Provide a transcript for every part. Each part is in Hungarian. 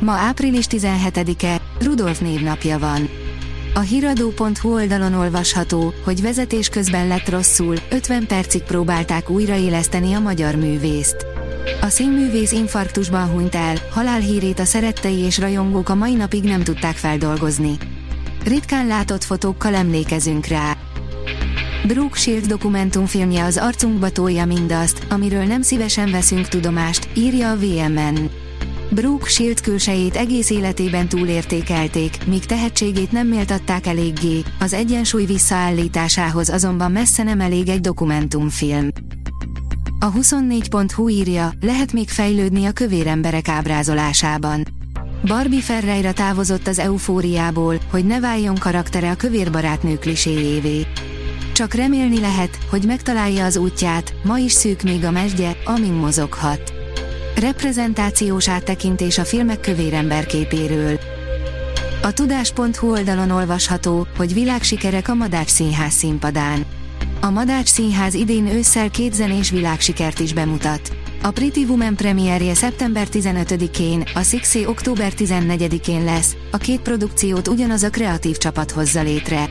Ma április 17-e, Rudolf névnapja van. A hiradó.hu oldalon olvasható, hogy vezetés közben lett rosszul, 50 percig próbálták újraéleszteni a magyar művészt. A színművész infarktusban hunyt el, halálhírét a szerettei és rajongók a mai napig nem tudták feldolgozni. Ritkán látott fotókkal emlékezünk rá. Brooke Shield dokumentumfilmje az arcunkba tolja mindazt, amiről nem szívesen veszünk tudomást, írja a VMN. Brooke Shield külsejét egész életében túlértékelték, míg tehetségét nem méltatták eléggé, az egyensúly visszaállításához azonban messze nem elég egy dokumentumfilm. A 24.hu írja, lehet még fejlődni a kövér emberek ábrázolásában. Barbie Ferreira távozott az eufóriából, hogy ne váljon karaktere a kövér barátnő kliséjévé. Csak remélni lehet, hogy megtalálja az útját, ma is szűk még a mesdje, amin mozoghat. Reprezentációs áttekintés a filmek kövér emberképéről. A tudás.hu oldalon olvasható, hogy világsikerek a Madács Színház színpadán. A Madács Színház idén ősszel két zenés világsikert is bemutat. A Pretty Woman premierje szeptember 15-én, a Sixé október 14-én lesz, a két produkciót ugyanaz a kreatív csapat hozza létre.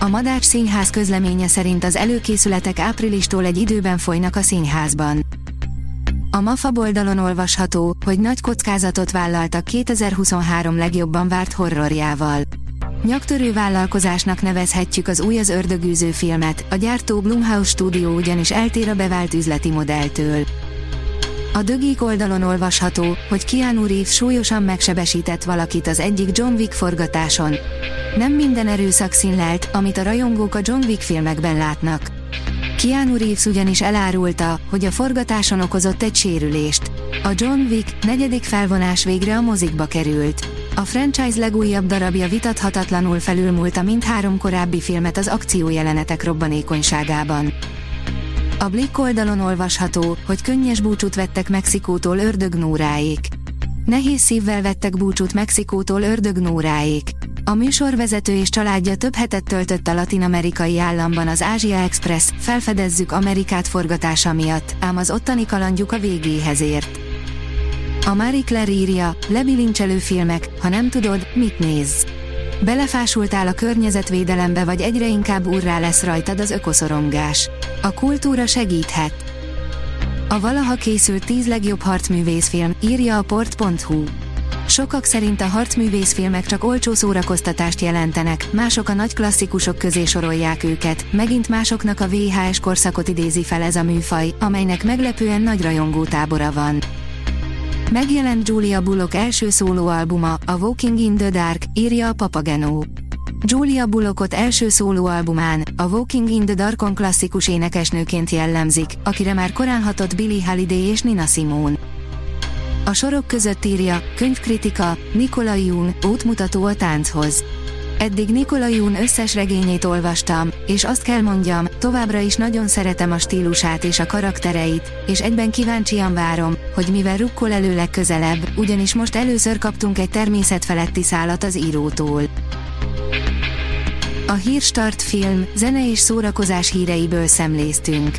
A Madács Színház közleménye szerint az előkészületek áprilistól egy időben folynak a színházban. A MAFA oldalon olvasható, hogy nagy kockázatot vállaltak 2023 legjobban várt horrorjával. Nyaktörő vállalkozásnak nevezhetjük az új az ördögűző filmet, a gyártó Blumhouse stúdió ugyanis eltér a bevált üzleti modelltől. A dögik oldalon olvasható, hogy Keanu Reeves súlyosan megsebesített valakit az egyik John Wick forgatáson. Nem minden erőszak színlelt, amit a rajongók a John Wick filmekben látnak. Keanu Reeves ugyanis elárulta, hogy a forgatáson okozott egy sérülést. A John Wick negyedik felvonás végre a mozikba került. A franchise legújabb darabja vitathatatlanul felülmúlta mindhárom korábbi filmet az akciójelenetek robbanékonyságában. A Blick oldalon olvasható, hogy könnyes búcsút vettek Mexikótól ördögnóráék. Nehéz szívvel vettek búcsút Mexikótól ördögnóráék. A műsorvezető és családja több hetet töltött a latin-amerikai államban az Ázsia Express, felfedezzük Amerikát forgatása miatt, ám az ottani kalandjuk a végéhez ért. A Marie Claire írja, lebilincselő filmek, ha nem tudod, mit nézz. Belefásultál a környezetvédelembe vagy egyre inkább urrá lesz rajtad az ökoszorongás. A kultúra segíthet. A valaha készült 10 legjobb harcművészfilm, írja a port.hu. Sokak szerint a harcművészfilmek csak olcsó szórakoztatást jelentenek, mások a nagy klasszikusok közé sorolják őket, megint másoknak a VHS korszakot idézi fel ez a műfaj, amelynek meglepően nagy rajongó tábora van. Megjelent Julia Bullock első szólóalbuma, a Walking in the Dark, írja a Papageno. Julia Bullockot első szólóalbumán, a Walking in the Darkon klasszikus énekesnőként jellemzik, akire már korán hatott Billie Holiday és Nina Simone. A sorok között írja, könyvkritika, Nikola Jung, útmutató a tánchoz. Eddig Nikola Jung összes regényét olvastam, és azt kell mondjam, továbbra is nagyon szeretem a stílusát és a karaktereit, és egyben kíváncsian várom, hogy mivel rukkol elő legközelebb, ugyanis most először kaptunk egy természetfeletti szálat az írótól. A Hírstart film, zene és szórakozás híreiből szemléztünk.